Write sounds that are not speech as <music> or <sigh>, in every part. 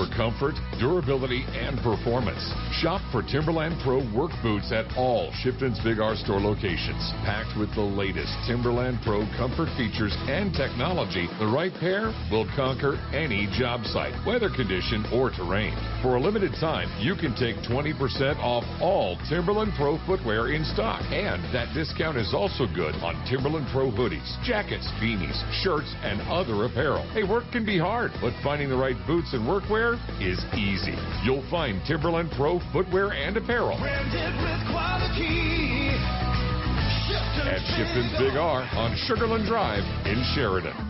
for comfort, durability, and performance. Shop for Timberland Pro work boots at all Shipton's Big R store locations. Packed with the latest Timberland Pro comfort features and technology, the right pair will conquer any job site, weather condition, or terrain. For a limited time, you can take 20% off all Timberland Pro footwear in stock. And that discount is also good on Timberland Pro hoodies, jackets, beanies, shirts, and other apparel. Hey, work can be hard, but finding the right boots and workwear is easy. You'll find Timberland Pro footwear and apparel at Shipton's Big R on Sugarland Drive in Sheridan.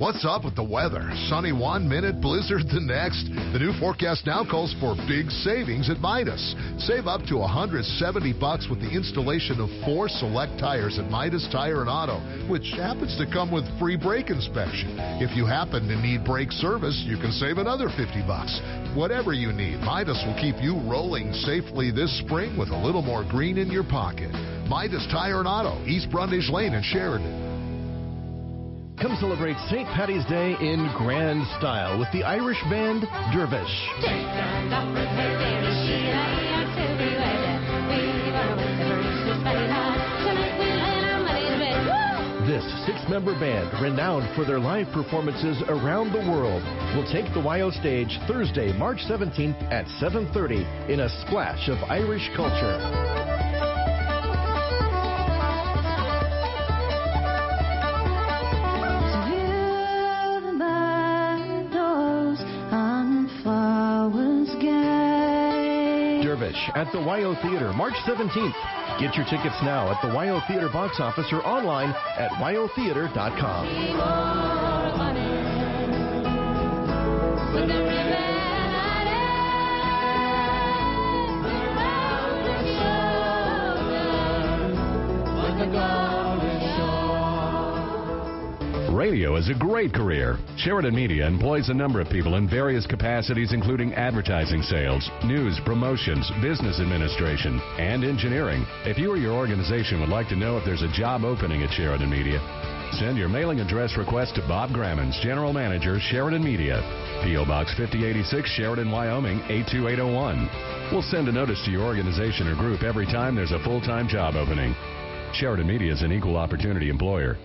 What's up with the weather? Sunny one minute, blizzard the next. The new forecast now calls for big savings at Midas. Save up to 170 bucks with the installation of four select tires at Midas Tire and Auto, which happens to come with free brake inspection. If you happen to need brake service, you can save another 50 bucks. Whatever you need, Midas will keep you rolling safely this spring with a little more green in your pocket. Midas Tire and Auto, East Brundage Lane in Sheridan. Come celebrate St. Patty's Day in grand style with the Irish band Dervish. This six-member band, renowned for their live performances around the world, will take the WYO stage Thursday, March 17th at 7:30 in a splash of Irish culture. The WYO Theater, March 17th. Get your tickets now at the WYO Theater box office or online at Radio is a great career. Sheridan Media employs a number of people in various capacities, including advertising sales, news, promotions, business administration, and engineering. If you or your organization would like to know if there's a job opening at Sheridan Media, send your mailing address request to Bob Grammons, General Manager, Sheridan Media. P.O. Box 5086, Sheridan, Wyoming 82801. We'll send a notice to your organization or group every time there's a full time job opening. Sheridan Media is an equal opportunity employer.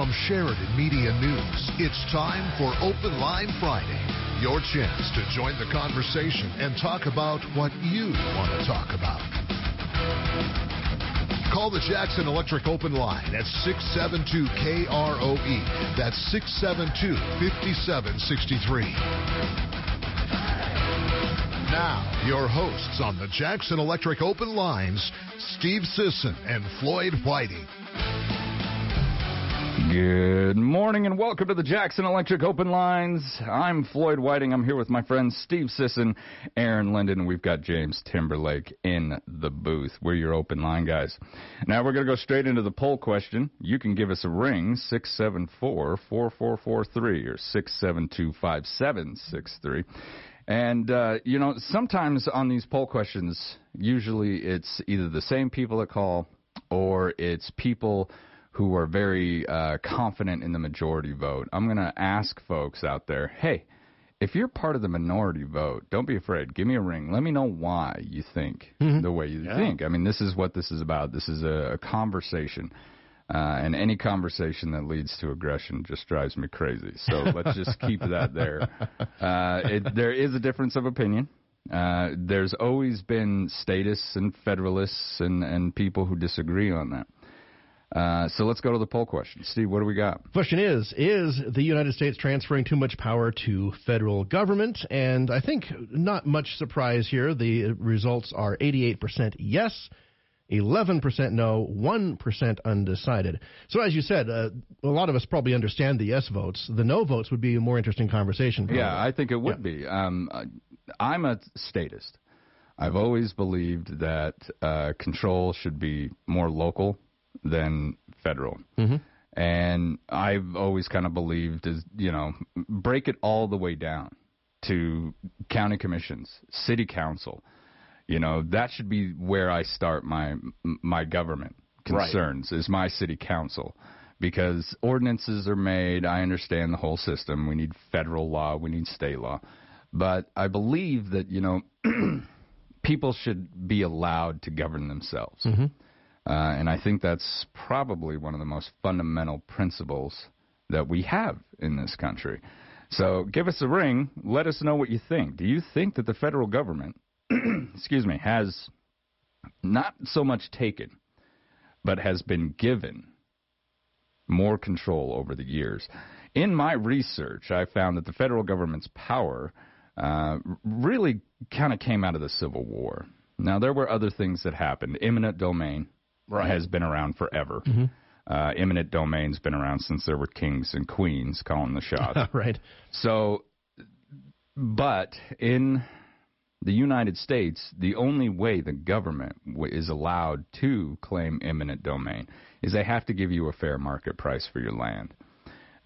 From Sheridan Media News, it's time for Open Line Friday. Your chance to join the conversation and talk about what you want to talk about. Call the Jackson Electric Open Line at 672 KROE. That's 672 5763. Now, your hosts on the Jackson Electric Open Lines, Steve Sisson and Floyd Whiting. Good morning and welcome to the Jackson Electric Open Lines. I'm Floyd Whiting. I'm here with my friends Steve Sisson, Aaron Linden, and we've got James Timberlake in the booth. We're your open line guys. Now we're going to go straight into the poll question. You can give us a ring, 674 4443 or 672 5763. And, uh, you know, sometimes on these poll questions, usually it's either the same people that call or it's people who are very uh, confident in the majority vote. I'm going to ask folks out there, hey, if you're part of the minority vote, don't be afraid. Give me a ring. Let me know why you think mm-hmm. the way you yeah. think. I mean, this is what this is about. This is a, a conversation. Uh, and any conversation that leads to aggression just drives me crazy. So <laughs> let's just keep that there. Uh, it, there is a difference of opinion. Uh, there's always been statists and federalists and, and people who disagree on that. Uh, so let's go to the poll question. Steve, what do we got? Question is Is the United States transferring too much power to federal government? And I think not much surprise here. The results are 88% yes 11% no, 1% undecided. So, as you said, uh, a lot of us probably understand the yes votes. The no votes would be a more interesting conversation. Probably. Yeah, I think it would yeah. be. Um, I'm a statist. I've always believed that uh, control should be more local than federal. Mm-hmm. And I've always kind of believed is, you know, break it all the way down to county commissions, city council, you know, that should be where I start my my government concerns right. is my city council because ordinances are made. I understand the whole system. We need federal law, we need state law. But I believe that, you know, <clears throat> people should be allowed to govern themselves. Mm-hmm. Uh, and I think that's probably one of the most fundamental principles that we have in this country. So give us a ring. Let us know what you think. Do you think that the federal government <clears throat> excuse me, has not so much taken, but has been given more control over the years. In my research, I found that the federal government's power uh, really kind of came out of the Civil War. Now, there were other things that happened. Eminent domain right. has been around forever. Mm-hmm. Uh, eminent domain's been around since there were kings and queens calling the shots. <laughs> right. So, but in the United States, the only way the government is allowed to claim eminent domain is they have to give you a fair market price for your land.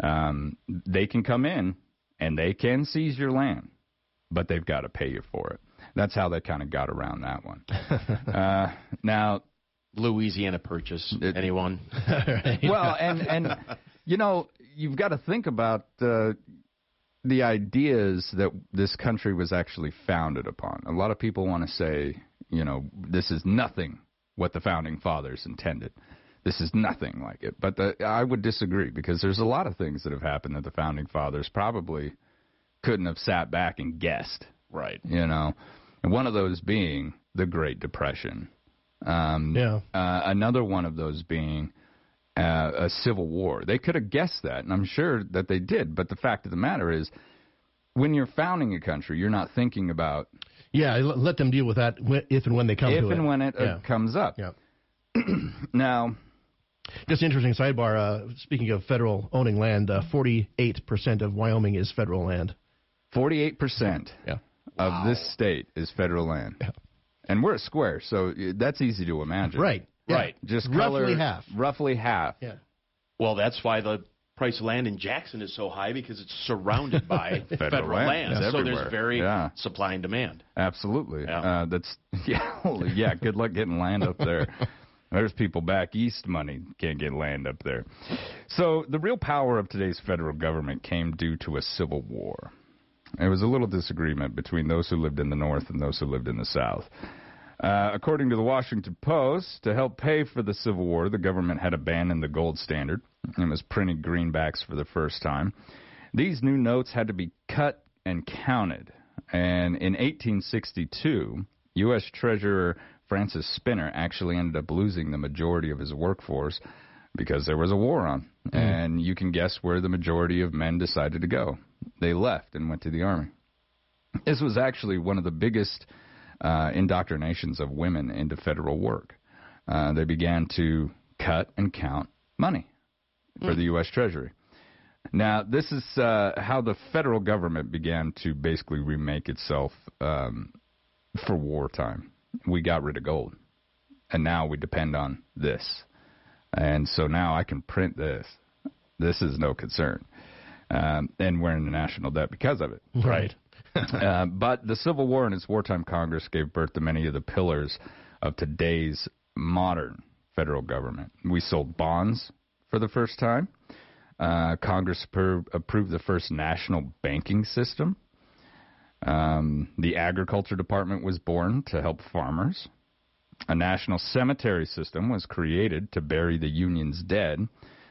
Um, they can come in and they can seize your land, but they've got to pay you for it. That's how they kind of got around that one. <laughs> uh, now, Louisiana Purchase. It, anyone? <laughs> Well, and and you know you've got to think about uh, the ideas that this country was actually founded upon. A lot of people want to say, you know, this is nothing what the founding fathers intended. This is nothing like it. But the, I would disagree because there's a lot of things that have happened that the founding fathers probably couldn't have sat back and guessed. Right. You know, and one of those being the Great Depression. Um, yeah. Uh, another one of those being uh, a civil war. They could have guessed that, and I'm sure that they did. But the fact of the matter is, when you're founding a country, you're not thinking about. Yeah, let them deal with that if and when they come if to it. If and when it uh, yeah. comes up. Yeah. <clears throat> now, just interesting sidebar. Uh, speaking of federal owning land, uh, 48% of Wyoming is federal land. 48% yeah. of wow. this state is federal land. Yeah. And we're a square, so that's easy to imagine. Right. Yeah. Right. Just roughly color, half. Roughly half. Yeah. Well, that's why the price of land in Jackson is so high because it's surrounded by <laughs> federal, federal land. land. so there's very yeah. supply and demand. Absolutely. Yeah. Uh, that's <laughs> yeah. yeah. Good luck getting land up there. <laughs> There's people back east money can't get land up there. So the real power of today's federal government came due to a civil war. There was a little disagreement between those who lived in the north and those who lived in the south. Uh, according to the Washington Post, to help pay for the Civil War, the government had abandoned the gold standard and was printing greenbacks for the first time. These new notes had to be cut and counted. And in 1862, U.S. Treasurer Francis Spinner actually ended up losing the majority of his workforce because there was a war on. Mm. And you can guess where the majority of men decided to go. They left and went to the army. This was actually one of the biggest uh, indoctrinations of women into federal work. Uh, they began to cut and count money for mm. the U.S. Treasury. Now, this is uh, how the federal government began to basically remake itself um, for wartime. We got rid of gold, and now we depend on this. And so now I can print this. This is no concern. Um, and we're in the national debt because of it. <laughs> Right. <laughs> uh, but the Civil War and its wartime Congress gave birth to many of the pillars of today's modern federal government. We sold bonds for the first time. Uh, Congress approved, approved the first national banking system. Um, the Agriculture Department was born to help farmers. A national cemetery system was created to bury the Union's dead.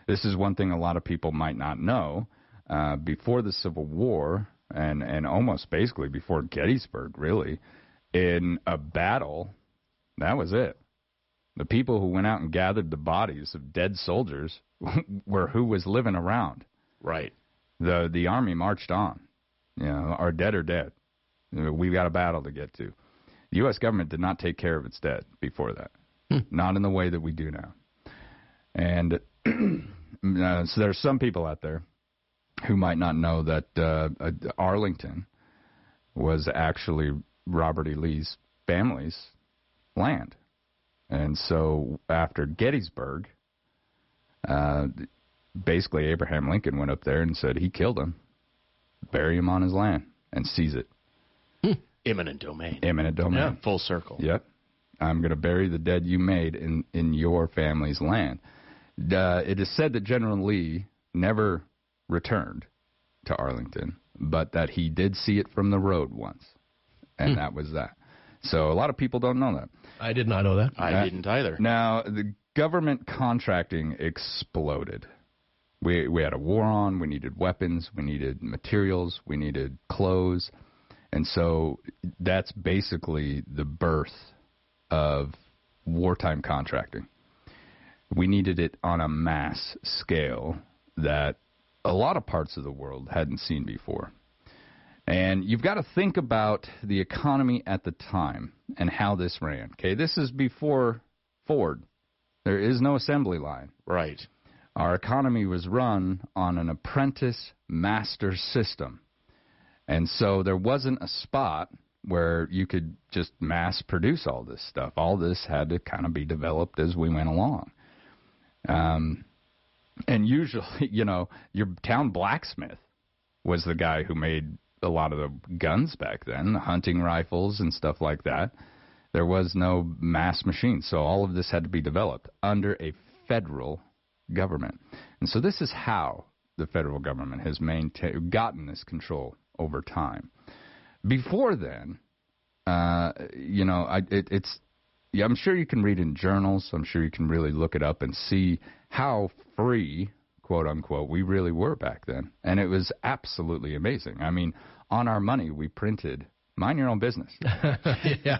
This is one thing a lot of people might not know. Uh, before the Civil War, and, and almost basically before Gettysburg, really, in a battle, that was it. The people who went out and gathered the bodies of dead soldiers <laughs> were who was living around. Right. The the army marched on. You know, our dead are dead. We've got a battle to get to. The U.S. government did not take care of its dead before that. not in the way that we do now. And <clears throat> uh, so there are some people out there who might not know that uh, uh, Arlington was actually Robert E. Lee's family's land. And so after Gettysburg, uh, basically Abraham Lincoln went up there and said he killed him, bury him on his land, and seize it. Eminent domain. Eminent domain. Yeah, full circle. Yep. I'm going to bury the dead you made in, in your family's land. Uh, it is said that General Lee never returned to Arlington, but that he did see it from the road once. And that was that. So a lot of people don't know that. I did not know that. I Uh, didn't either. Now, the government contracting exploded. We we had a war on, we needed weapons, we needed materials, we needed clothes. And so that's basically the birth of wartime contracting. We needed it on a mass scale that a lot of parts of the world hadn't seen before. And you've got to think about the economy at the time and how this ran. Okay, this is before Ford. There is no assembly line. Right. Our economy was run on an apprentice master system. And so there wasn't a spot where you could just mass produce all this stuff. All this had to kind of be developed as we went along. Um, and usually, <laughs> you know, your town blacksmith was the guy who made a lot of the guns back then, the hunting rifles and stuff like that. There was no mass machine, so all of this had to be developed under a federal government. And so this is how the federal government has maintained gotten this control over time. Before then, uh, you know, I, it, it's yeah, I'm sure you can read in journals. I'm sure you can really look it up and see how free, quote unquote, we really were back then. And it was absolutely amazing. I mean, on our money, we printed mind your own business. <laughs> yeah.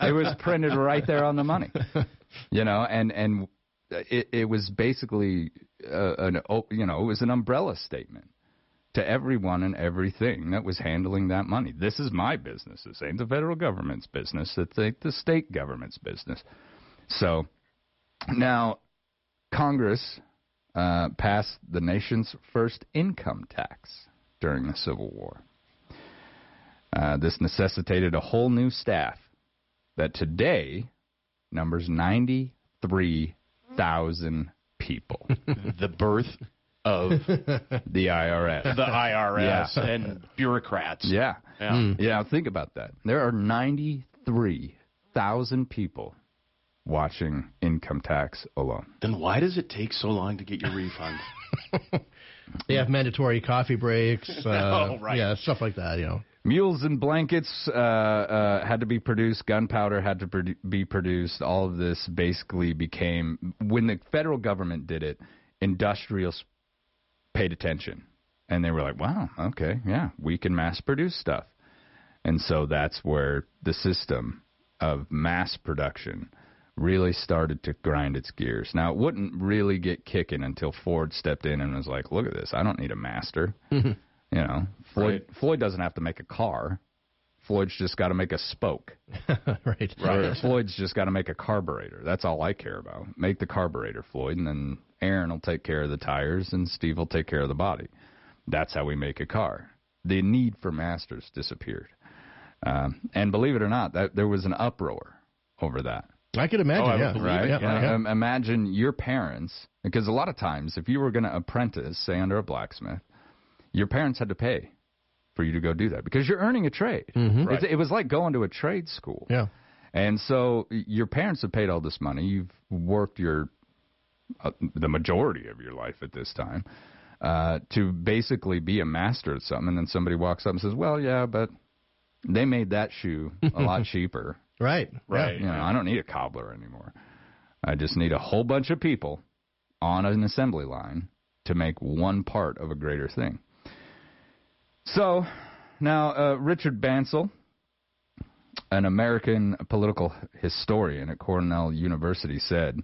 it was printed right there on the money. You know, and and it it was basically uh, an oh, you know, it was an umbrella statement to everyone and everything that was handling that money. This is my business. This ain't the federal government's business. It's ain't the state government's business. So now Congress uh, passed the nation's first income tax during the Civil War. Uh, this necessitated a whole new staff that today numbers 93,000 people. <laughs> the birth of the IRS. the IRS Yeah. and bureaucrats. Yeah. Yeah. Yeah, think about that. There are 93,000 people watching income tax alone. Then why does it take so long to get your refund? <laughs> They have mandatory coffee breaks. <laughs> Uh, Oh, right. Yeah, stuff like that. You know. Mules and blankets uh, uh, had to be produced. Gunpowder had to produ- be produced. All of this basically became when the federal government did it. Industrials paid attention, and they were like, "Wow, okay, yeah, we can mass produce stuff." And so that's where the system of mass production really started to grind its gears. Now it wouldn't really get kicking until Ford stepped in and was like, "Look at this! I don't need a master." <laughs> You know, Floyd Floyd doesn't have to make a car. Floyd's just got to make a spoke. <laughs> right. Or Floyd's just got to make a carburetor. That's all I care about. Make the carburetor, Floyd, and then Aaron will take care of the tires, and Steve will take care of the body. That's how we make a car. The need for masters disappeared, um, and believe it or not, that there was an uproar over that. I could imagine. Oh, yeah. Right? Yeah, Yeah, yeah. Um, imagine your parents, because a lot of times, if you were going to apprentice, say under a blacksmith, your parents had to pay for you to go do that because you're earning a trade. It's- It was like going to a trade school. Yeah. And so your parents have paid all this money. You've worked your uh, the majority of your life at this time uh, to basically be a master at something, and then somebody walks up and says, "Well, yeah, but they made that shoe a lot <laughs> cheaper. Right. Right. You know, I don't need a cobbler anymore. I just need a whole bunch of people on an assembly line to make one part of a greater thing." So now uh, Richard Bensel an American political historian at Cornell University said,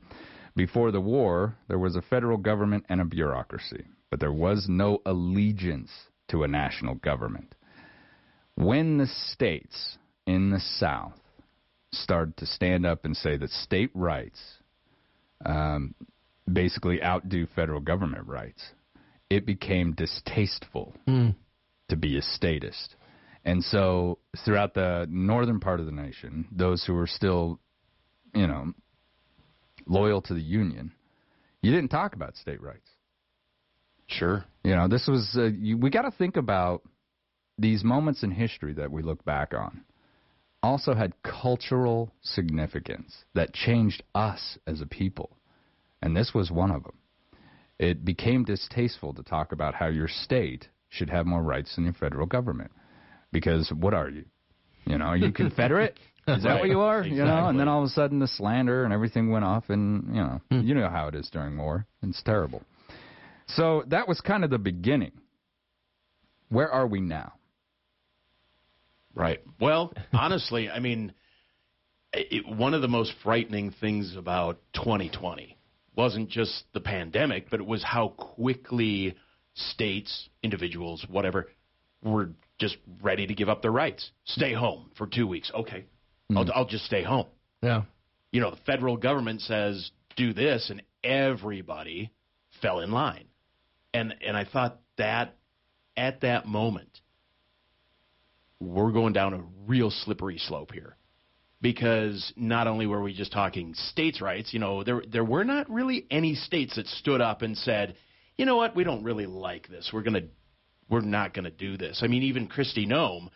Before the war, there was a federal government and a bureaucracy, but there was no allegiance to a national government. When the states in the South started to stand up and say that state rights um, basically outdo federal government rights, it became distasteful Mm. to be a statist. And so throughout the northern part of the nation, those who were still, you know, loyal to the Union, you didn't talk about state rights. Sure. You know, this was uh, you, we got to think about these moments in history that we look back on. Also had cultural significance that changed us as a people, and this was one of them. It became distasteful to talk about how your state should have more rights than your federal government, because what are you? You know, are you Confederate? <laughs> Is that what you are? You know, and then all of a sudden the slander and everything went off, and you know, hmm. you know how it is during war. It's terrible. So that was kind of the beginning. Where are we now? Right. Well, honestly, I mean, it, one of the most frightening things about 2020 wasn't just the pandemic, but it was how quickly states, individuals, whatever, were just ready to give up their rights. Stay home for two weeks. Okay, hmm. I'll, I'll just stay home. Yeah. You know, the federal government says do this, and everybody fell in line. And and I thought that at that moment, we're going down a real slippery slope here. Because not only were we just talking states' rights, you know, there there were not really any states that stood up and said, you know what, we don't really like this. We're gonna we're not gonna do this. I mean, even Kristi Noem,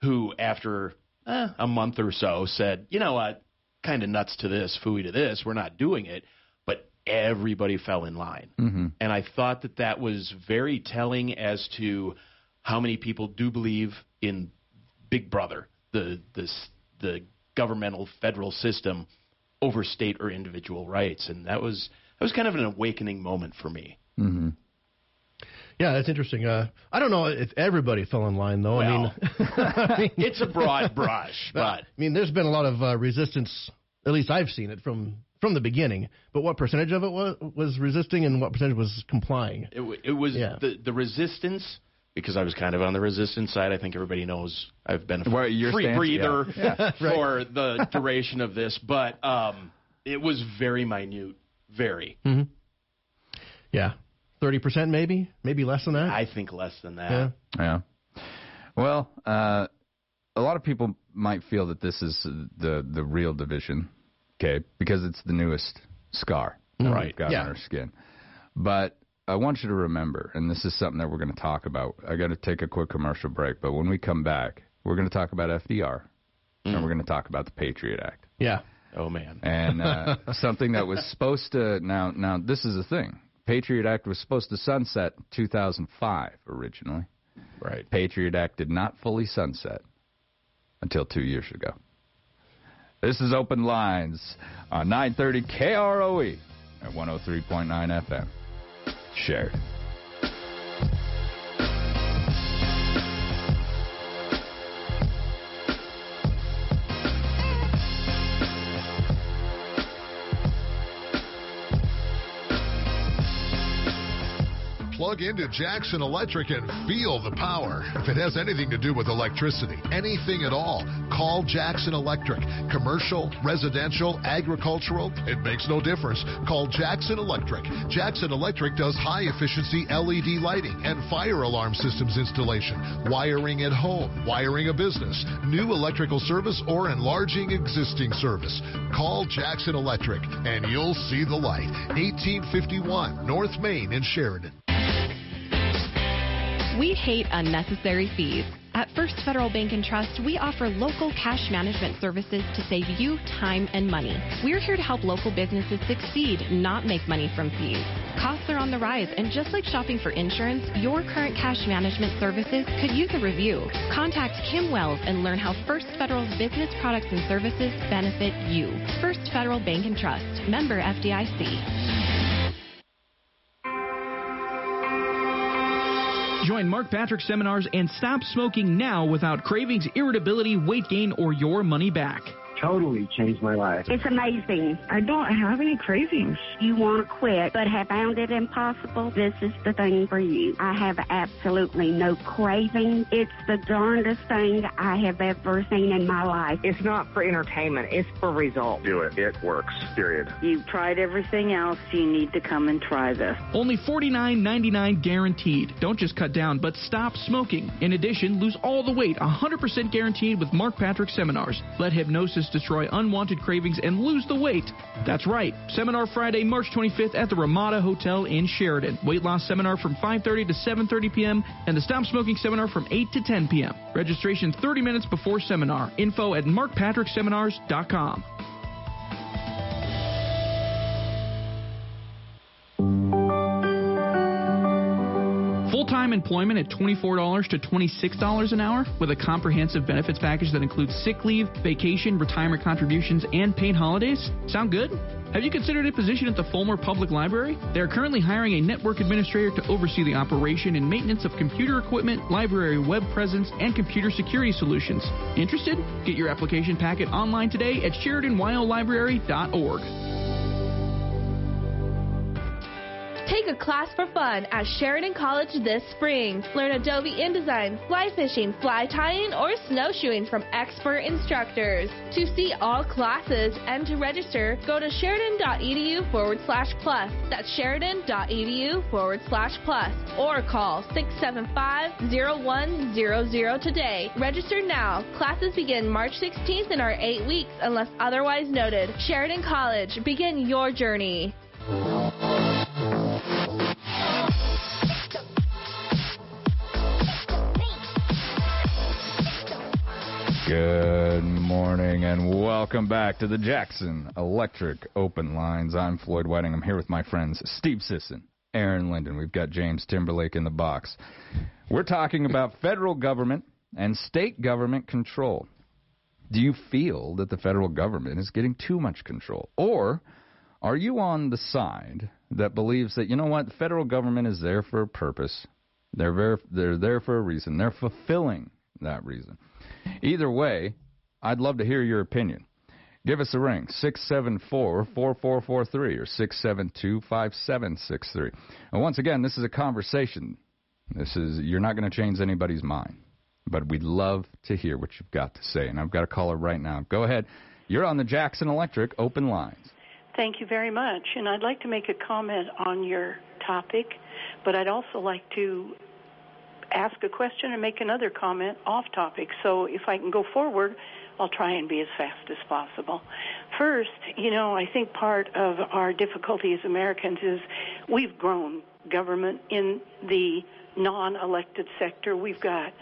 who after eh, a month or so said, you know what, kind of nuts to this, fooey to this, we're not doing it. But everybody fell in line. Mm-hmm. And I thought that that was very telling as to how many people do believe in Big Brother, the the the governmental federal system over state or individual rights, and that was that was kind of an awakening moment for me. Mm-hmm. Yeah, that's interesting. Uh, I don't know if everybody fell in line, though. I mean, <laughs> I mean, It's a broad brush, <laughs> but I mean, there's been a lot of uh, resistance. At least I've seen it from from the beginning. But what percentage of it was was resisting, and what percentage was complying? it, it was Yeah. the the resistance because I was kind of on the resistance side. I think everybody knows I've been a Well, free stance, breather yeah. <laughs> Right. for the duration of this, but um, it was very minute, very. Yeah, thirty percent, maybe, maybe less than that. I think less than that. yeah. Yeah. Well, uh, a lot of people might feel that this is the the real division, okay, because it's the newest scar that Right. we've got Yeah. on our skin. But I want you to remember, and this is something that we're going to talk about. I got to take a quick commercial break, but when we come back, we're going to talk about FDR, and we're going to talk about the Patriot Act Yeah. Oh man. and uh, <laughs> something that was supposed to now now this is the thing. Patriot Act was supposed to sunset 2005 originally. Right. Patriot Act did not fully sunset until two years ago. This is Open Lines on 930 KROE E at 103.9 FM. Shared. Plug into Jackson Electric and feel the power. If it has anything to do with electricity, anything at all, call Jackson Electric. Commercial, residential, agricultural, it makes no difference. Call Jackson Electric. Jackson Electric does high efficiency LED lighting and fire alarm systems installation, wiring at home, wiring a business, new electrical service, or enlarging existing service. Call Jackson Electric and you'll see the light. 1851 North Main in Sheridan. We hate unnecessary fees. At First Federal Bank and Trust, we offer local cash management services to save you time and money. We're here to help local businesses succeed, not make money from fees. Costs are on the rise, and just like shopping for insurance, your current cash management services could use a review. Contact Kim Wells and learn how First Federal's business products and services benefit you. First Federal Bank and Trust, member FDIC. Join Mark Patrick seminars and stop smoking now without cravings, irritability, weight gain, or your money back. Totally changed my life. It's amazing. I don't have any cravings. You want to quit, but have found it impossible? This is the thing for you. I have absolutely no craving. It's the darndest thing I have ever seen in my life. It's not for entertainment. It's for results. Do it. It works. Period. You've tried everything else. You need to come and try this. Only $49.99 guaranteed. Don't just cut down, but stop smoking. In addition, lose all the weight 100% guaranteed with Mark Patrick seminars. Let hypnosis destroy unwanted cravings and lose the weight. That's right. Seminar Friday, March 25th at the Ramada Hotel in Sheridan. Weight loss seminar from 5:30 to 7:30 p.m. and the stop smoking seminar from 8 to 10 p.m. Registration 30 minutes before seminar. Info at markpatrickseminars.com. Full-time employment at $24 to $26 an hour with a comprehensive benefits package that includes sick leave, vacation, retirement contributions, and paid holidays. Sound good? Have you considered a position at the Fulmer Public Library? They are currently hiring a network administrator to oversee the operation and maintenance of computer equipment, library web presence, and computer security solutions. Interested? Get your application packet online today at SheridanWyoLibrary.org. Take a class for fun at Sheridan College this spring. Learn Adobe InDesign, fly fishing, fly tying, or snowshoeing from expert instructors. To see all classes and to register, go to sheridan.edu forward slash plus. That's sheridan.edu forward slash plus. Or call 675-0100 today. Register now. Classes begin March 16th and are eight weeks unless otherwise noted. Sheridan College. Begin your journey. Good morning and welcome back to the Jackson Electric Open Lines. I'm Floyd Whiting. I'm here with my friends Steve Sisson, Aaron Linden. We've got James Timberlake in the box. We're talking about federal government and state government control. Do you feel that the federal government is getting too much control? Or are you on the side that believes that, you know what, the federal government is there for a purpose? They're, very, they're there for a reason. They're fulfilling that reason. Either way, I'd love to hear your opinion. Give us a ring, 674 4443 or 672 5763. And once again, this is a conversation. This is You're not going to change anybody's mind, but we'd love to hear what you've got to say. And I've got a caller right now. Go ahead. You're on the Jackson Electric Open Lines. Thank you very much. And I'd like to make a comment on your topic, but I'd also like to ask a question and make another comment off topic. So if I can go forward, I'll try and be as fast as possible. First, you know, I think part of our difficulty as Americans is we've grown government in the non elected sector. We've got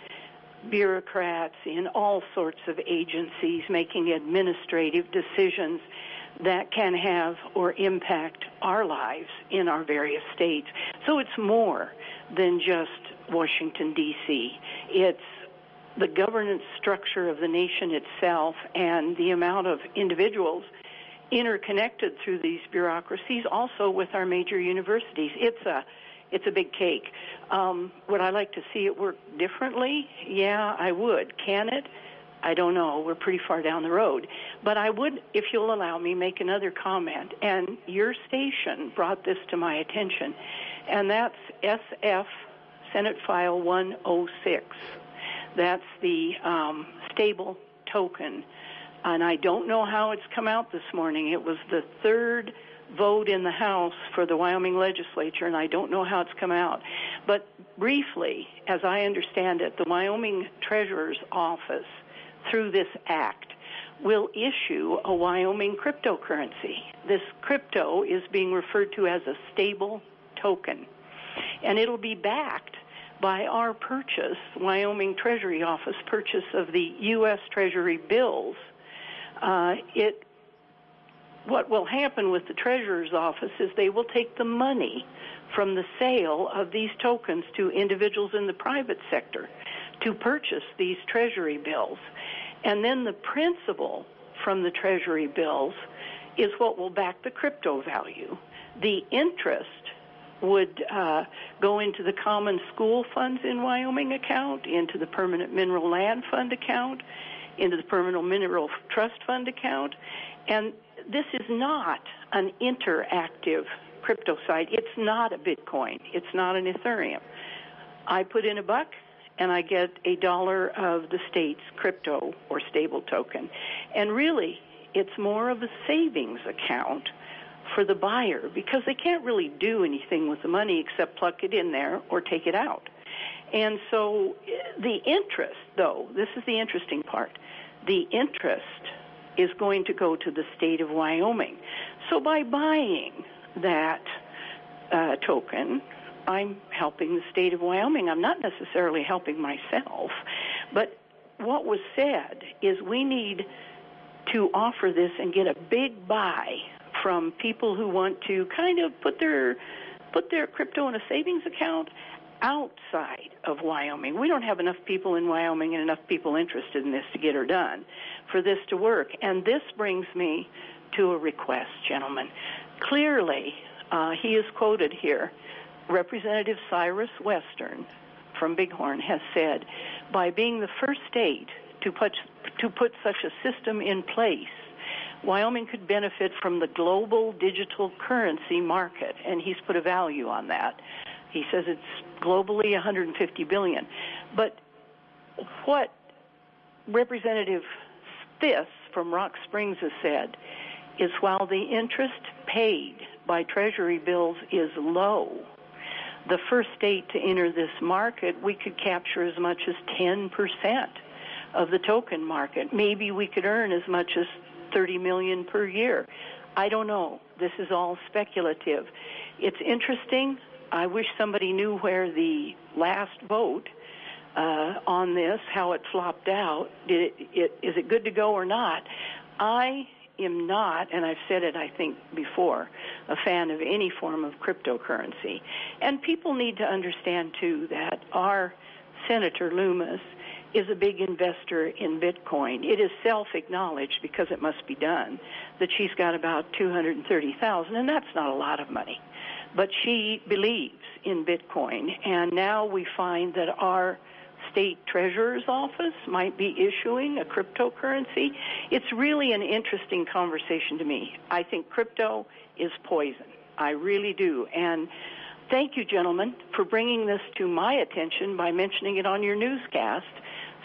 bureaucrats in all sorts of agencies making administrative decisions that can have or impact our lives in our various states. So it's more than just Washington, D.C. It's the governance structure of the nation itself and the amount of individuals interconnected through these bureaucracies, also with our major universities. It's a it's a big cake. Um, would I like to see it work differently? Yeah, I would. Can it? I don't know. We're pretty far down the road. But I would, if you'll allow me, make another comment. And your station brought this to my attention, and that's SF Senate File 106. That's the um, stable token. And I don't know how it's come out this morning. It was the third vote in the House for the Wyoming legislature, and I don't know how it's come out. But briefly, as I understand it, the Wyoming Treasurer's Office, through this act, will issue a Wyoming cryptocurrency. This crypto is being referred to as a stable token, and it'll be backed by our purchase, Wyoming Treasury Office purchase of the U.S. Treasury bills. Uh, it what will happen with the treasurer's office is they will take the money from the sale of these tokens to individuals in the private sector to purchase these treasury bills. And then the principal from the treasury bills is what will back the crypto value. The interest would uh, go into the common school funds in Wyoming account, into the permanent mineral land fund account, into the Permanent Mineral Trust Fund account. And this is not an interactive crypto site. It's not a Bitcoin. It's not an Ethereum. I put in a buck and I get a dollar of the state's crypto or stable token. And really, it's more of a savings account for the buyer because they can't really do anything with the money except pluck it in there or take it out. And so the interest, though, this is the interesting part. The interest is going to go to the state of Wyoming. So by buying that uh, token, I'm helping the state of Wyoming. I'm not necessarily helping myself. But what was said is we need to offer this and get a big buy from people who want to kind of put their put their crypto in a savings account outside of Wyoming. We don't have enough people in Wyoming and enough people interested in this to get her done for this to work. And this brings me to a request, gentlemen. Clearly, uh, he is quoted here. Representative Cyrus Western from Bighorn has said, by being the first state to put, to put such a system in place, Wyoming could benefit from the global digital currency market, and he's put a value on that. He says it's globally 150 billion. But what Representative Stith from Rock Springs has said is while the interest paid by Treasury bills is low, the first state to enter this market, we could capture as much as 10% of the token market. Maybe we could earn as much as 30 million per year. I don't know. This is all speculative. It's interesting. I wish somebody knew where the last vote uh, on this, how it flopped out. Did it, it, is it good to go or not? I am not, and I've said it I think before, a fan of any form of cryptocurrency. And people need to understand too that our Senator Lummis is a big investor in Bitcoin. It is self-acknowledged because it must be done that she's got about 230,000 and that's not a lot of money. But she believes in Bitcoin and now we find that our state treasurer's office might be issuing a cryptocurrency. It's really an interesting conversation to me. I think crypto is poison. I really do. And thank you, gentlemen, for bringing this to my attention by mentioning it on your newscast,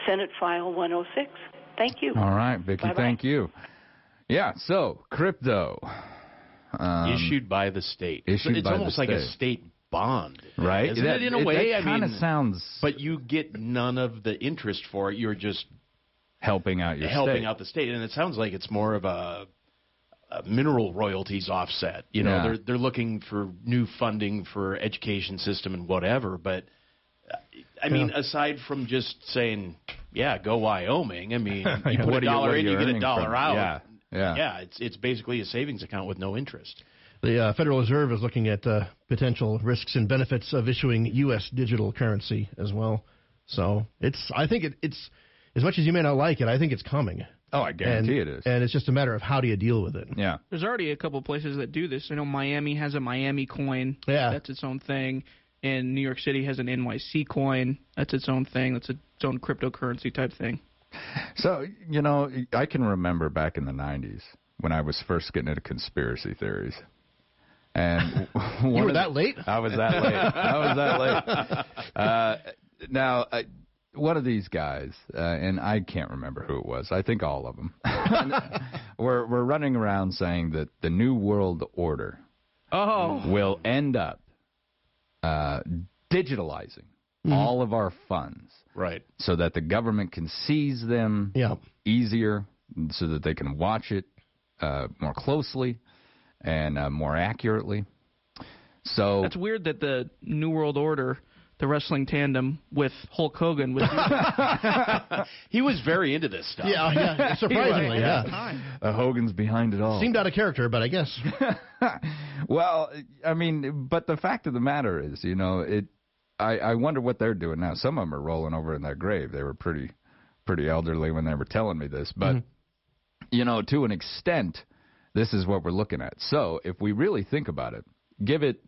Senate File 106. Thank you. All right, Vicki, Bye-bye. thank you. Yeah, so crypto. Um, issued by the state. issued it's by the almost like a state. state bond, Right. Isn't That- it in a it- way? that I kinda mean, sounds- But you get none of the interest for it. You're just helping out your helping state. out the state, and it sounds like it's more of a, a mineral royalties offset. You know, Yeah. they're they're looking for new funding for education system and whatever. But I mean, Yeah. aside from just saying, yeah, go Wyoming. I mean, <laughs> Yeah, you put a are you- dollar in, you you get a dollar from- out. yeah, yeah. yeah. It's it's basically a savings account with no interest. The uh, Federal Reserve is looking at uh, potential risks and benefits of issuing U.S. digital currency as well. So it's, I think it, it's, as much as you may not like it, I think it's coming. Oh, I guarantee and, it is. And it's just a matter of how do you deal with it. Yeah. There's already a couple places that do this. I know Miami has a Miami coin. Yeah. That's its own thing. And New York City has an NYC coin. That's its own thing. That's its own cryptocurrency type thing. So, you know, I can remember back in the 90s when I was first getting into conspiracy theories. And <laughs> You were that the- late? I was that late. I was that late. <laughs> Uh, now, I, one of these guys, uh, and I can't remember who it was. I think all of them. <laughs> were were running around saying that the new world order Oh. will end up uh, digitalizing Mm-hmm. all of our funds, right? So that the government can seize them Yeah. easier, so that they can watch it uh, more closely and uh, more accurately. So That's weird that the New World Order, the wrestling tandem with Hulk Hogan, would do that. <laughs> he was very into this stuff. Yeah, yeah, <laughs> surprisingly, yeah. uh, Hogan's behind it all. Seemed out of character, but I guess. <laughs> well, I mean, but the fact of the matter is, you know, it. I, I wonder what they're doing now. Some of them are rolling over in their grave. They were pretty, pretty elderly when they were telling me this, but you know, to an extent, this is what we're looking at. So, if we really think about it, give it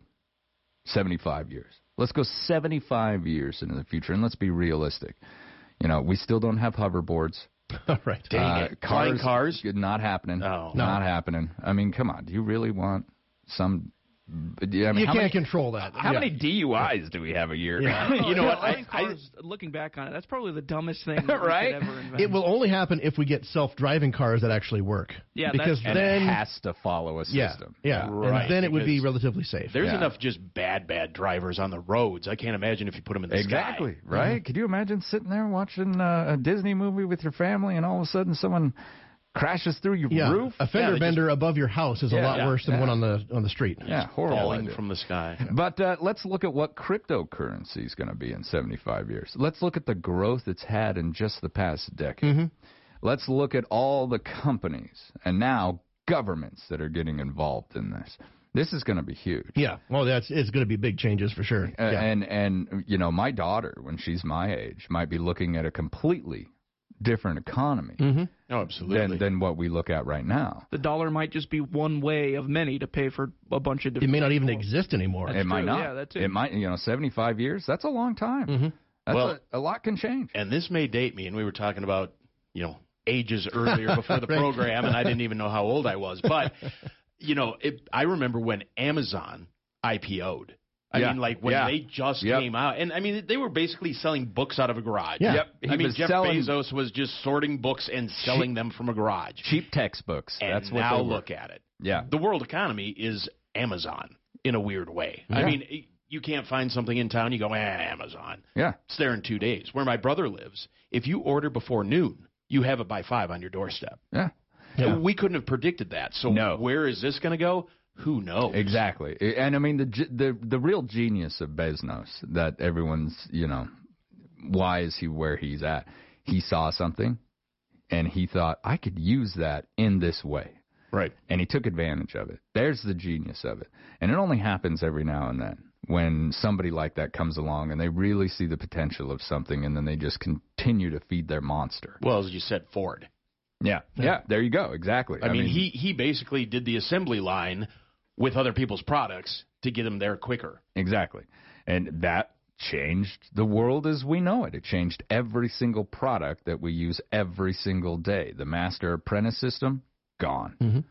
75 years. Let's go 75 years into the future, and let's be realistic. You know, we still don't have hoverboards. <laughs> right. Dang uh, it. Flying cars? Not happening. No. Not happening. I mean, come on. Do you really want some. Yeah, I mean, you can't many, control that. How Yeah. many DUIs do we have a year? Yeah. <laughs> you know what? I- cars, looking back on it, that's probably the dumbest thing <laughs> that Right? ever invent. It will only happen if we get self-driving cars that actually work. Yeah, because and then it has to follow a system. yeah, Right, and then it would be relatively safe. There's Yeah. enough just bad, bad drivers on the roads. I can't imagine if you put them in the Exactly, sky. Exactly. Right? Could you imagine sitting there watching uh, a Disney movie with your family and all of a sudden someone crashes through your yeah, roof? a fender bender above your house is a lot yeah, worse than yeah. one on the on the street. Yeah, horrible. Falling from the sky. But uh, let's look at what cryptocurrency is going to be in 75 years. Let's look at the growth it's had in just the past decade. Mm-hmm. Let's look at all the companies and now governments that are getting involved in this. This is going to be huge. Yeah, well, that's it's going to be big changes for sure. Uh, yeah. And and you know, my daughter, when she's my age, might be looking at a completely different economy Mm-hmm. Oh, absolutely. than than what we look at right now. the dollar might just be one way of many to pay for a bunch of different. it may not even exist anymore. it might not. yeah, that too. It might. You know, 75 years. That's a long time. Mm-hmm. That's Well- a, a lot can change. and this may date me, and we were talking about, you know, ages earlier <laughs> before the Right. program, and I didn't even know how old I was. But, you know, it, I remember when Amazon IPO'd. I Yeah. mean, like when Yeah. they just Yep. came out, and I mean, they were basically selling books out of a garage. Yeah. Yep. He I mean, Jeff selling Bezos was just sorting books and selling them from a garage. cheap textbooks. And That's what now they look at it. Yeah. The world economy is Amazon in a weird way. I mean, you can't find something in town, you go, eh, Amazon. Yeah. It's there in two days. Where my brother lives, if you order before noon, you have it by five on your doorstep. Yeah. Yeah. We couldn't have predicted that. So No. where is this going to go? Who knows? Exactly. And I mean the the the real genius of Bezos that everyone's, you know, why is he where he's at? He saw something and he thought I could use that in this way. Right. And he took advantage of it. There's the genius of it. And it only happens every now and then when somebody like that comes along and they really see the potential of something and then they just continue to feed their monster. Well, as you said, Ford. Yeah. Yeah, there you go. Exactly. I, mean, he he basically did the assembly line with other people's products to get them there quicker. Exactly. And that changed the world as we know it. It changed every single product that we use every single day. The master apprentice system, gone. Mhm.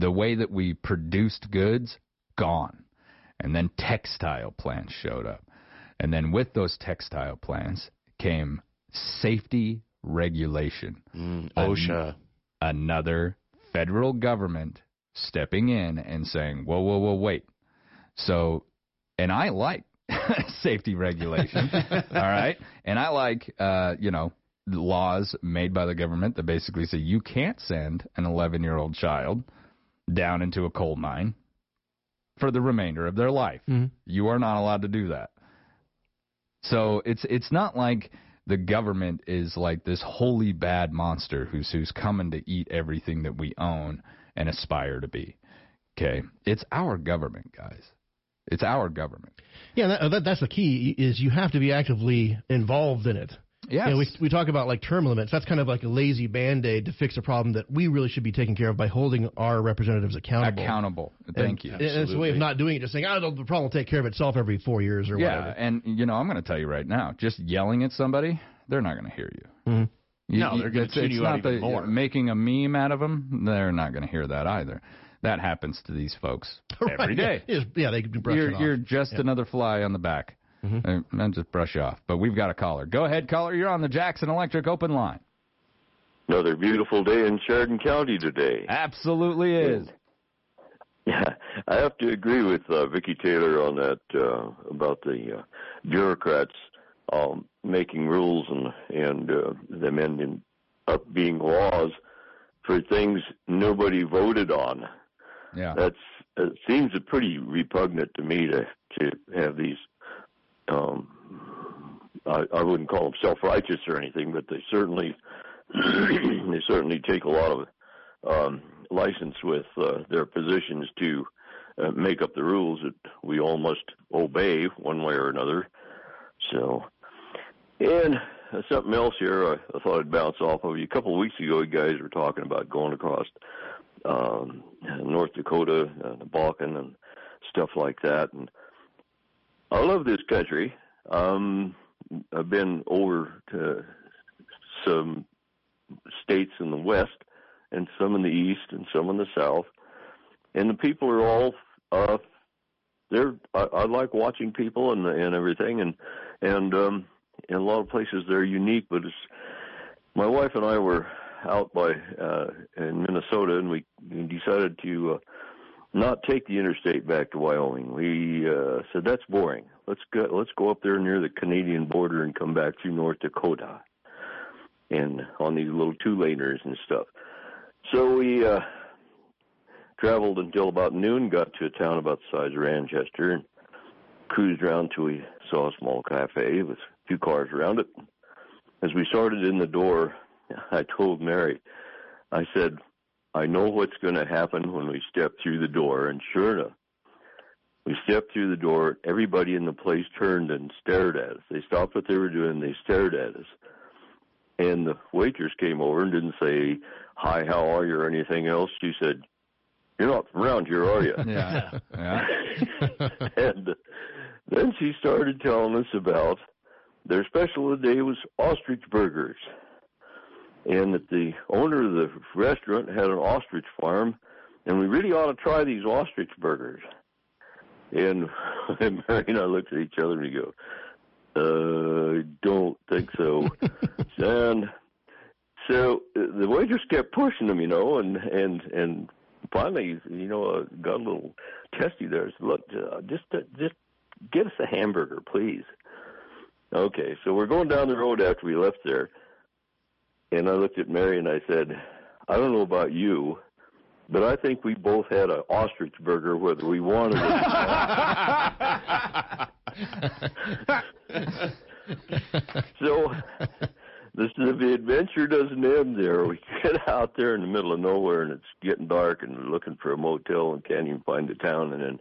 The way that we produced goods, gone. And then textile plants showed up. And then with those textile plants came safety regulation. Mm, An- OSHA. another federal government stepping in and saying, whoa, whoa, whoa, wait. So, and I like <laughs> safety regulation, <laughs> all right? And I like, uh, you know, laws made by the government that basically say you can't send an 11 year old child down into a coal mine for the remainder of their life. Mhm. You are not allowed to do that. So it's it's not like the government is like this holy bad monster who's who's coming to eat everything that we own and aspire to be. Okay, it's our government, guys. It's our government. Yeah, that, that, that's the key. Is you have to be actively involved in it. Yeah, You know, we we talk about like term limits. That's kind of like a lazy band aid to fix a problem that we really should be taking care of by holding our representatives accountable. Accountable. Thank you. And it's a way of not doing it, just saying, "Oh, the problem will take care of itself every four years or yeah, whatever." and you know, I'm going to tell you right now, just yelling at somebody, they're not going to hear you. Mhm. You- No, they're gonna it's- tune you out even the- more. Making a meme out of them, they're not going to hear that either. That happens to these folks <laughs> every Right, day. <laughs> Yeah, yeah, they can brush you're it off. you're just Yeah. another fly on the back. Mhm. Uh, And just brush you off. But we've got a caller. Go ahead, caller. You're on the Jackson Electric open line. Another beautiful day in Sheridan County today. Absolutely is. Yeah, I have to agree with uh, Vicki Taylor on that uh, about the uh, bureaucrats um, making rules and and uh, them ending up being laws for things nobody voted on. Yeah. That's it seems pretty repugnant to me to to have these. Um, I, I wouldn't call them self-righteous or anything, but they certainly <clears throat> they certainly take a lot of um, license with uh, their positions to uh, make up the rules that we all must obey one way or another. So, and uh, something else here I, I thought I'd bounce off of you. A couple of weeks ago, you guys were talking about going across um, North Dakota, uh, the Bakken, and stuff like that. And I love this country. Um, I've been over to some states in the west, and some in the east, and some in the south. And the people are all uh, they're I, I like watching people and and everything, and and um, in a lot of places they're unique. But it's my wife and I were out by uh, in Minnesota, and we, decided to. Uh, not take the interstate back to Wyoming. We uh, said that's boring. Let's go. Let's go up there near the Canadian border and come back through North Dakota, and on these little two laners and stuff. So we uh, traveled until about noon. Got to a town about the size of Manchester and cruised around till we saw a small cafe with a few cars around it. As we started in the door, <laughs> I told Mary, I said, I know what's going to happen when we step through the door. And sure enough, we stepped through the door. Everybody in the place turned and stared at us. They stopped what they were doing. They stared at us. And the waitress came over and didn't say, hi, how are you or anything else. She said, you're not from around here, are you? <laughs> yeah. <laughs> yeah. and then she started telling us about their special of the day was ostrich burgers and that the owner of the restaurant had an ostrich farm, and we really ought to try these ostrich burgers. And, <laughs> and Mary and I looked at each other and we go, uh, I don't think so. <laughs> and so the waitress kept pushing them, you know, and and and finally, you know, uh, got a little testy there. I said, Look, uh, just uh, just get us a hamburger, please. Okay, so we're going down the road after we left there, and I looked at Mary and I said, I don't know about you, but I think we both had an ostrich burger whether we wanted it. so this the adventure doesn't end there. We get out there in the middle of nowhere and it's getting dark and we're looking for a motel and can't even find a town and then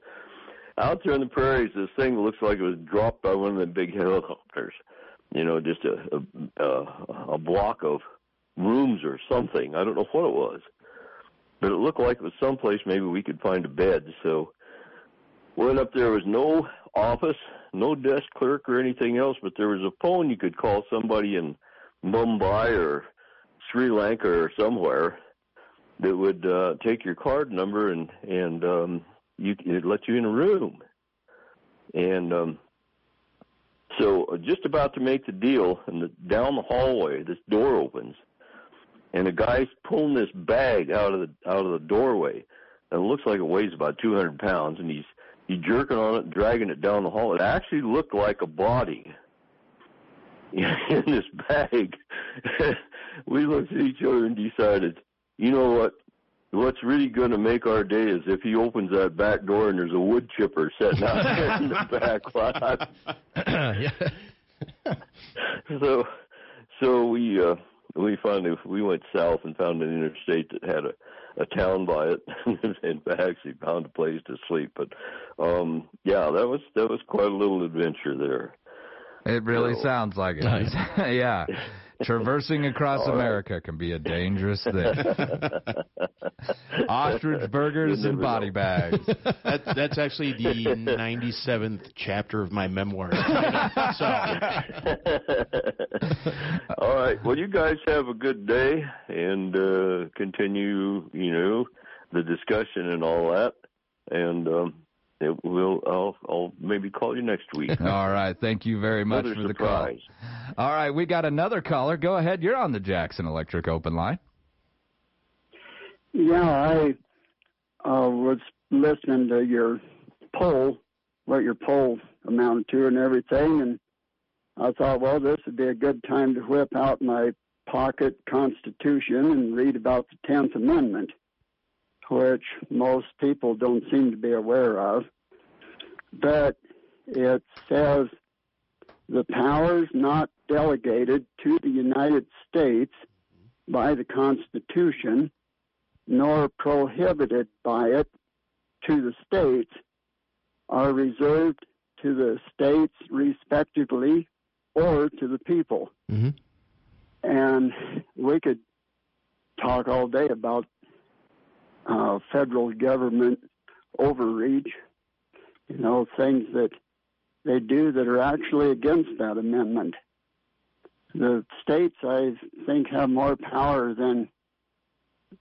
out there in the prairies this thing looks like it was dropped by one of the big helicopters. You know, just a a, a, block of rooms or something. I don't know what it was, but it looked like it was someplace maybe we could find a bed. So went up there. there was no office, no desk clerk or anything else, but there was a phone you could call somebody in Mumbai or Sri Lanka or somewhere that would uh, take your card number and and um, you it let you in a room. And um, so, uh, just about to make the deal, and the, down the hallway, this door opens, and a guy's pulling this bag out of the out of the doorway, and it looks like it weighs about 200 pounds, and he's he's jerking on it, dragging it down the hall. It actually looked like a body <laughs> in this bag. <laughs> we looked at each other and decided, you know what? What's really going to make our day is if he opens that back door and there's a wood chipper sitting out there in the <laughs> back lot. so, so we uh, we finally we went south and found an interstate that had a a town by it <laughs> and actually found a place to sleep. But um yeah that was that was quite a little adventure there. It really so, sounds like it. Nice. <laughs> yeah Traversing across All America right. can be a dangerous thing. <laughs> Ostrich burgers and body know. bags. That, that's actually the 97th chapter of my memoir. <laughs> so. All right. Well, you guys have a good day and uh, continue, you know, the discussion and all that. And um, it will I'll I'll maybe call you next week. <laughs> All right. Thank you very much Another for surprise. the call. All right, we got another caller. Go ahead. You're on the Jackson Electric open line. Yeah, I uh, was listening to your poll, what your poll amounted to and everything, and I thought, well, this would be a good time to whip out my pocket Constitution and read about the Tenth Amendment which most people don't seem to be aware of. But it says the powers not delegated to the United States by the Constitution, nor prohibited by it to the states, are reserved to the states respectively or to the people. Mm-hmm. And we could talk all day about uh, federal government overreach, you know, things that they do that are actually against that amendment. the states, I think, have more power than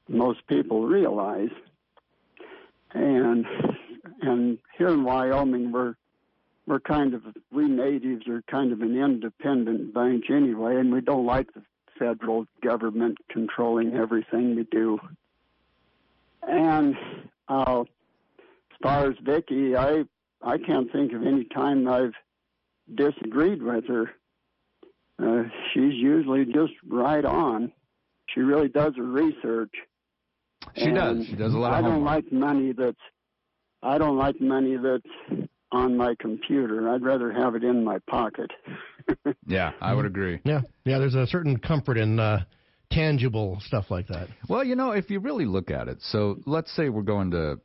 most people realize. And and here in Wyoming, we're we're kind of we natives are kind of an independent bunch anyway, and we don't like the federal government controlling everything we do. And uh, as far as Vicky, I I can't think of any time I've disagreed with her. Uh, she's usually just right on. She really does her research. She And does. She does a lot of I don't homework. like money that's. I don't like money that's on my computer. I'd rather have it in my pocket. <laughs> Yeah, I would agree. Yeah, yeah. There's a certain comfort in uh, tangible stuff like that. Well, you know, if you really look at it, so let's say we're going to,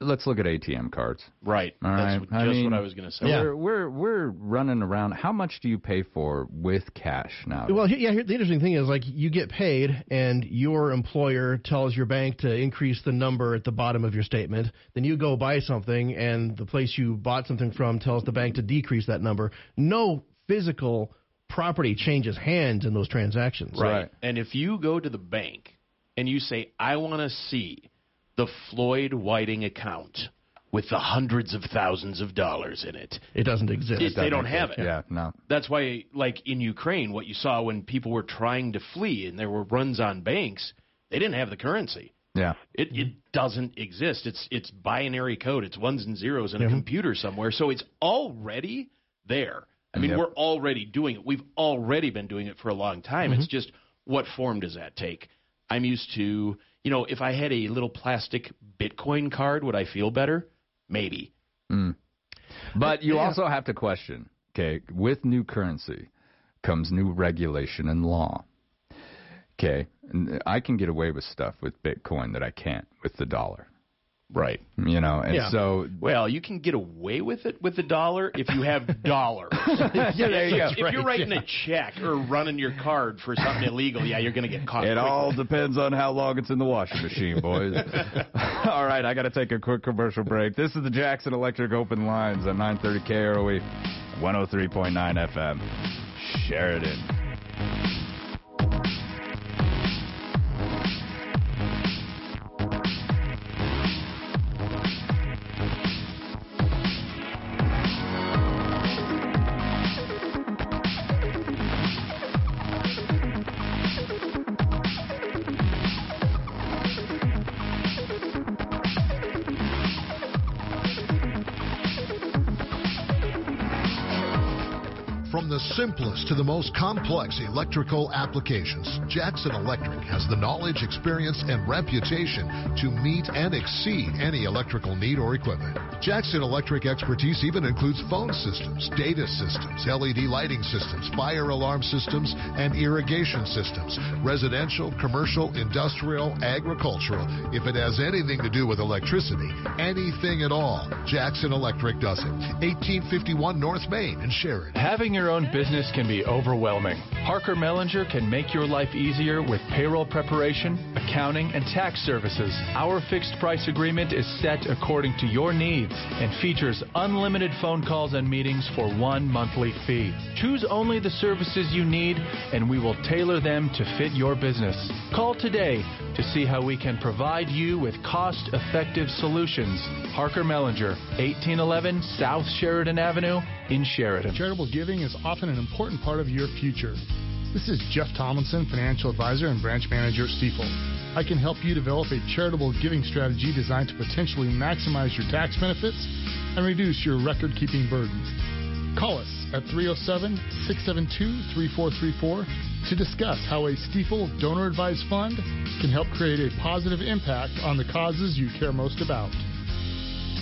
let's look at ATM cards. Right. All That's right. what- I just mean, what I was going to say. We're, we're we're running around. How much do you pay for with cash now? Well, yeah. here- The interesting thing is, like, you get paid, and your employer tells your bank to increase the number at the bottom of your statement. Then you go buy something, and the place you bought something from tells the bank to decrease that number. No physical property changes hands in those transactions. Right. And if you go to the bank and you say, I want to see the Floyd Whiting account with the hundreds of thousands of dollars in it, It doesn't exist. It- they don't have it. Yeah, no. That's why, like in Ukraine, what you saw when people were trying to flee and there were runs on banks, they didn't have the currency. Yeah. It it doesn't exist. It's it's binary code. It's ones and zeros in a computer somewhere. So it's already there. I mean, Yep. we're already doing it. We've already been doing it for a long time. It's just what form does that take? I'm used to, you know, if I had a little plastic Bitcoin card, would I feel better? Maybe. Mm. But you Yeah. also have to question, okay, with new currency comes new regulation and law. Okay, I can get away with stuff with Bitcoin that I can't with the dollar. Right. You know, and Yeah. so Well, you can get away with it with the dollar if you have dollars. <laughs> Yeah, there you go. If you're writing a check or running your card for something illegal, yeah, you're going to get caught. It quickly. all depends on how long it's in the washing machine, boys. <laughs> all right, I got to take a quick commercial break. This is the Jackson Electric Open Lines on 930 KROE, 103.9 FM, Sheridan. The simplest to the most complex electrical applications, Jackson Electric has the knowledge, experience, and reputation to meet and exceed any electrical need or equipment. Jackson Electric expertise even includes phone systems, data systems, LED lighting systems, fire alarm systems, and irrigation systems, residential, commercial, industrial, agricultural. If it has anything to do with electricity, anything at all, Jackson Electric does it. 1851 North Main in Sheridan. Having your own business can be overwhelming. Parker Mellinger can make your life easier with payroll preparation, accounting, and tax services. Our fixed price agreement is set according to your needs and features unlimited phone calls and meetings for one monthly fee. Choose only the services you need, and we will tailor them to fit your business. Call today to see how we can provide you with cost effective solutions. Parker Mellinger, 1811 South Sheridan Avenue in Sheridan. Charitable giving is often an important part of your future. This is Jeff Tomlinson, financial advisor and branch manager at Stifel. I can help you develop a charitable giving strategy designed to potentially maximize your tax benefits and reduce your record keeping burden. Call us at 307 672 3434 to discuss how a Stifel donor advised fund can help create a positive impact on the causes you care most about.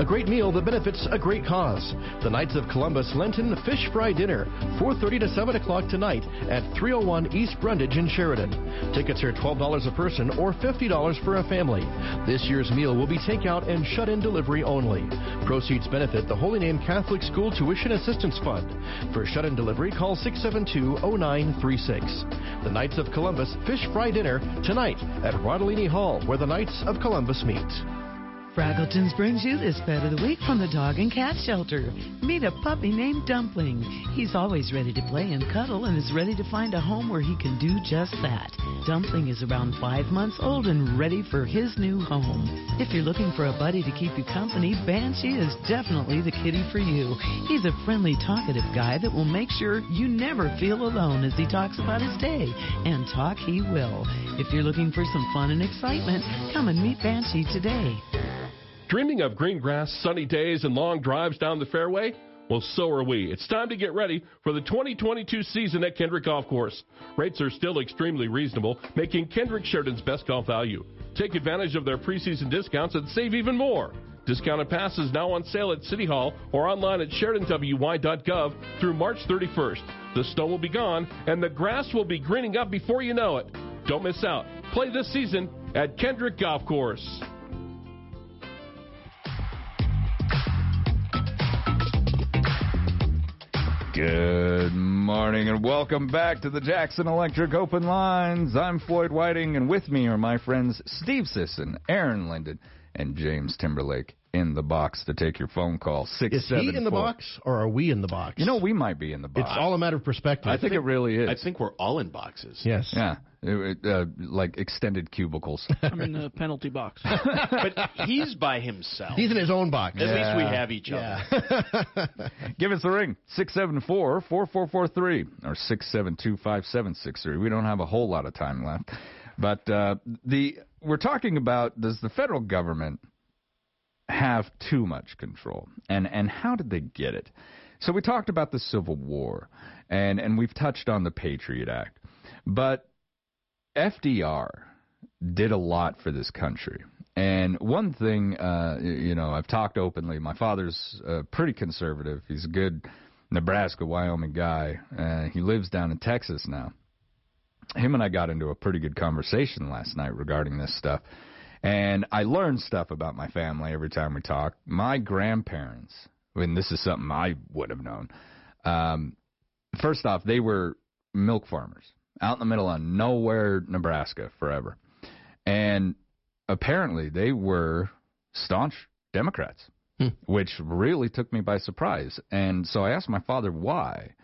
A great meal that benefits a great cause. The Knights of Columbus Lenten Fish Fry Dinner, 4:30 to 7 o'clock tonight at 301 East Brundage in Sheridan. Tickets are $12 a person or $50 for a family. This year's meal will be takeout and shut-in delivery only. Proceeds benefit the Holy Name Catholic School Tuition Assistance Fund. For shut-in delivery, call 672-0936. The Knights of Columbus Fish Fry Dinner tonight at Rodolini Hall, where the Knights of Columbus meet. Fraggleton's brings you this pet of the week from the dog and cat shelter. Meet a puppy named Dumpling. He's always ready to play and cuddle and is ready to find a home where he can do just that. Dumpling is around five months old and ready for his new home. If you're looking for a buddy to keep you company, Banshee is definitely the kitty for you. He's a friendly, talkative guy that will make sure you never feel alone as he talks about his day. And talk he will. If you're looking for some fun and excitement, come and meet Banshee today. Dreaming of green grass, sunny days, and long drives down the fairway? Well, so are we. It's time to get ready for the 2022 season at Kendrick Golf Course. Rates are still extremely reasonable, making Kendrick Sheridan's best golf value. Take advantage of their preseason discounts and save even more. Discounted passes now on sale at City Hall or online at SheridanWY.gov through March 31st. The snow will be gone and the grass will be greening up before you know it. Don't miss out. Play this season at Kendrick Golf Course. Good morning and welcome back to the Jackson Electric Open Lines. I'm Floyd Whiting, and with me are my friends Steve Sisson, Aaron Linden, and James Timberlake in the box to take your phone call. Six Is he in the box, or are we in the box? You know, we might be in the box. It's all a matter of perspective. I think it really is. I think we're all in boxes. Yes. Yeah. It- it, uh, like extended cubicles. <laughs> I'm in the penalty box. but he's by himself. He's in his own box. At least we have each other. <laughs> Give us a ring, 674 4443 or 672 5763. We don't have a whole lot of time left. But uh, the we're talking about does the federal government have too much control? And, and how did they get it? So we talked about the Civil War, and, and we've touched on the Patriot Act. But FDR did a lot for this country. And one thing, uh, you know, I've talked openly. My father's uh, pretty conservative. He's a good Nebraska, Wyoming guy. Uh, he lives down in Texas now. Him and I got into a pretty good conversation last night regarding this stuff. And I learned stuff about my family every time we talk. My grandparents, I mean, this is something I would have known. Um, first off, they were milk farmers out in the middle of nowhere, Nebraska, forever. And apparently they were staunch Democrats, which really took me by surprise. And so I asked my father why,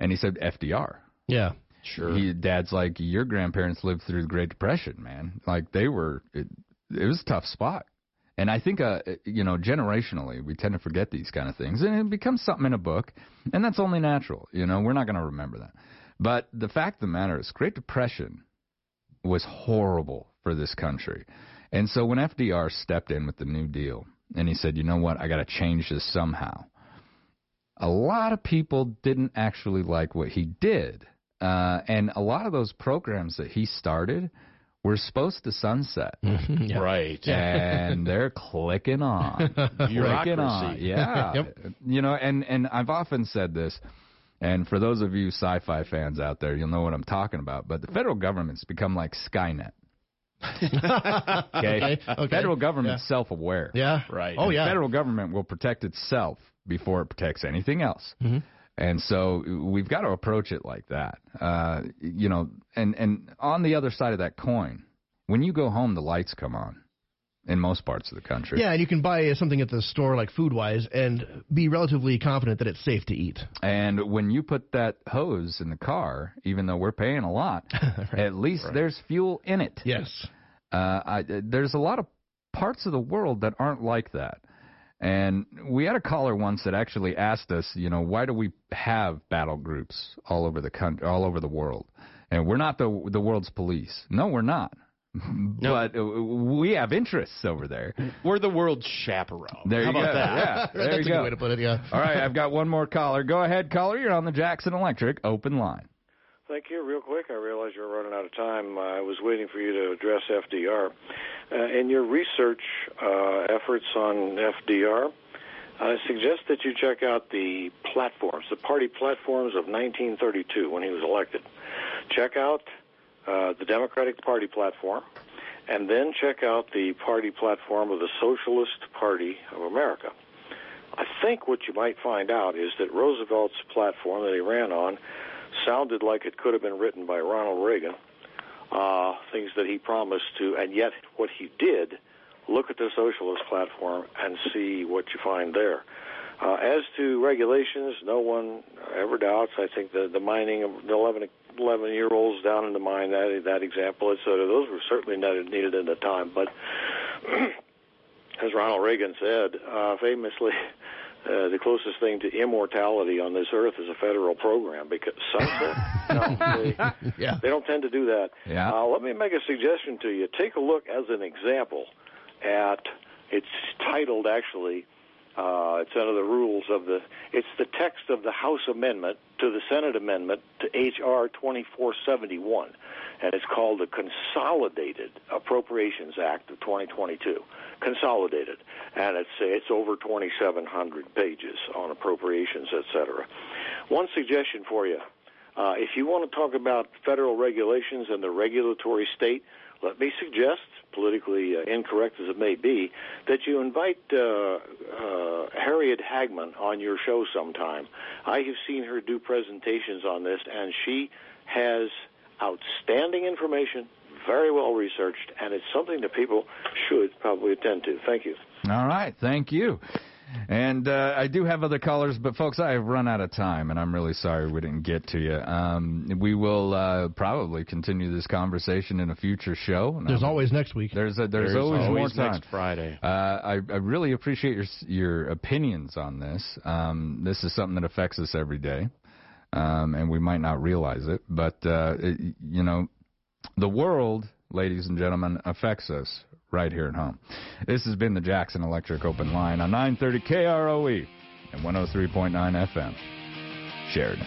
and he said FDR. Yeah. Sure. He, Dad's like, your grandparents lived through the Great Depression, man. Like they were, it, it was a tough spot. And I think, uh, you know, generationally, we tend to forget these kind of things, and it becomes something in a book, and that's only natural. You know, we're not going to remember that. But the fact of the matter is, Great Depression was horrible for this country, and so when FDR stepped in with the New Deal, and he said, you know what, I got to change this somehow. A lot of people didn't actually like what he did, uh, and a lot of those programs that he started were supposed to sunset. <laughs> Yeah. Right. and they're clicking on. <laughs> clicking on. Yeah. <laughs> Yep. You know, and, and I've often said this, and for those of you sci fi fans out there, you'll know what I'm talking about, but the federal government's become like Skynet. <laughs> okay? Okay, okay. Federal government's Yeah. self aware. Yeah. Right. Oh, The yeah. federal government will protect itself before it protects anything else. Mhm. And so we've got to approach it like that. Uh, you know, and, and on the other side of that coin, when you go home, the lights come on in most parts of the country. Yeah, and you can buy something at the store like Food Wise and be relatively confident that it's safe to eat. And when you put that hose in the car, even though we're paying a lot, <laughs> at least there's fuel in it. Yes. Uh, I, there's a lot of parts of the world that aren't like that. And we had a caller once that actually asked us, you know, why do we have battle groups all over the country, all over the world? And we're not the the world's police. No, we're not. But uh, we have interests over there. We're the world's chaperone. There How you about go. that? Yeah, there That's you a go. good way to put it, yeah. All right, <laughs> I've got one more caller. Go ahead, caller. You're on the Jackson Electric open line. Thank you. Real quick, I realize you're running out of time. I was waiting for you to address FDR. Uh, in your research uh, efforts on FDR, I suggest that you check out the platforms, the party platforms of 1932 when he was elected. Check out uh, the Democratic Party platform, and then check out the party platform of the Socialist Party of America. I think what you might find out is that Roosevelt's platform that he ran on sounded like it could have been written by Ronald Reagan. Uh, things that he promised to, and yet what he did look at the socialist platform and see what you find there. Uh, as to regulations, no one ever doubts. I think the the mining of the 11, 11 year olds down in the mine, that that example, etc. Those were certainly needed, needed at the time. But <clears throat> as Ronald Reagan said uh, famously, <laughs> uh, the closest thing to immortality on this earth is a federal program because sunset. <laughs> no, they, <laughs> yeah. they don't tend to do that. Yeah. Uh, let me make a suggestion to you. Take a look as an example at. It's titled actually. Uh, it's under the rules of the. It's the text of the House amendment to the Senate amendment to H.R. 2471, and it's called the Consolidated Appropriations Act of 2022. Consolidated, and it's it's over 2,700 pages on appropriations, etc. One suggestion for you: uh, if you want to talk about federal regulations and the regulatory state, let me suggest, politically uh, incorrect as it may be, that you invite uh, uh, Harriet Hageman on your show sometime. I have seen her do presentations on this, and she has outstanding information, very well researched, and it's something that people should probably attend to. Thank you. All right, thank you. And uh, I do have other callers, but folks, I have run out of time, and I'm really sorry we didn't get to you. Um, we will uh, probably continue this conversation in a future show. There's always next week. There's a, there's, There's always, more time. next Friday. Uh, I, I really appreciate your your opinions on this. Um, this is something that affects us every day, um, and we might not realize it, but uh, it, you know, the world, ladies and gentlemen, affects us right here at home. This has been the Jackson Electric Open Line on 930 KROE and 103.9 FM. Sheridan.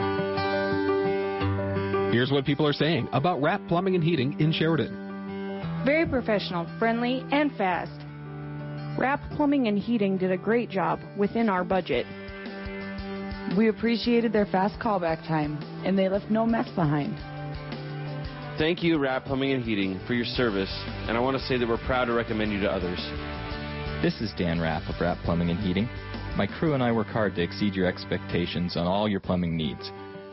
Here's what people are saying about Rapp Plumbing and Heating in Sheridan. Very professional, friendly, and fast. Rapp Plumbing and Heating did a great job within our budget. We appreciated their fast callback time, and they left no mess behind. Thank you, Rapp Plumbing and Heating, for your service, and I want to say that we're proud to recommend you to others. This is Dan Rapp of Rapp Plumbing and Heating. My crew and I work hard to exceed your expectations on all your plumbing needs.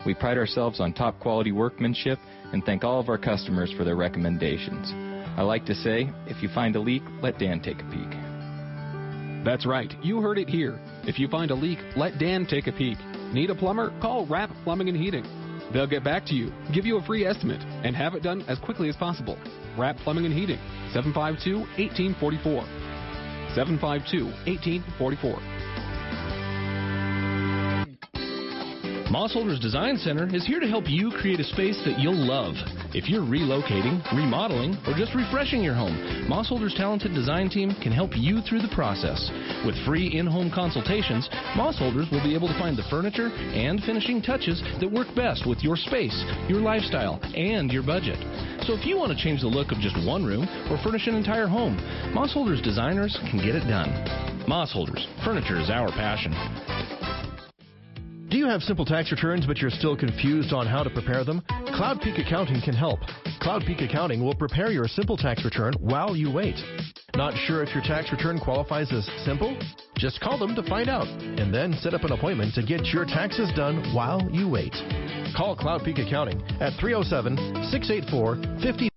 We pride ourselves on top quality workmanship and thank all of our customers for their recommendations. I like to say, if you find a leak, let Dan take a peek. That's right, you heard it here. If you find a leak, let Dan take a peek. Need a plumber? Call Rapp Plumbing and Heating. They'll get back to you, give you a free estimate, and have it done as quickly as possible. Rapp Plumbing and Heating, 752 1844. 752 1844. Mossholders Design Center is here to help you create a space that you'll love. If you're relocating, remodeling, or just refreshing your home, Mossholders' talented design team can help you through the process. With free in-home consultations, Mossholders will be able to find the furniture and finishing touches that work best with your space, your lifestyle, and your budget. So if you want to change the look of just one room or furnish an entire home, Mossholders designers can get it done. Mossholders, furniture is our passion. Do you have simple tax returns but you're still confused on how to prepare them? Cloud Peak Accounting can help. Cloud Peak Accounting will prepare your simple tax return while you wait. Not sure if your tax return qualifies as simple? Just call them to find out and then set up an appointment to get your taxes done while you wait. Call Cloud Peak Accounting at 307 684 50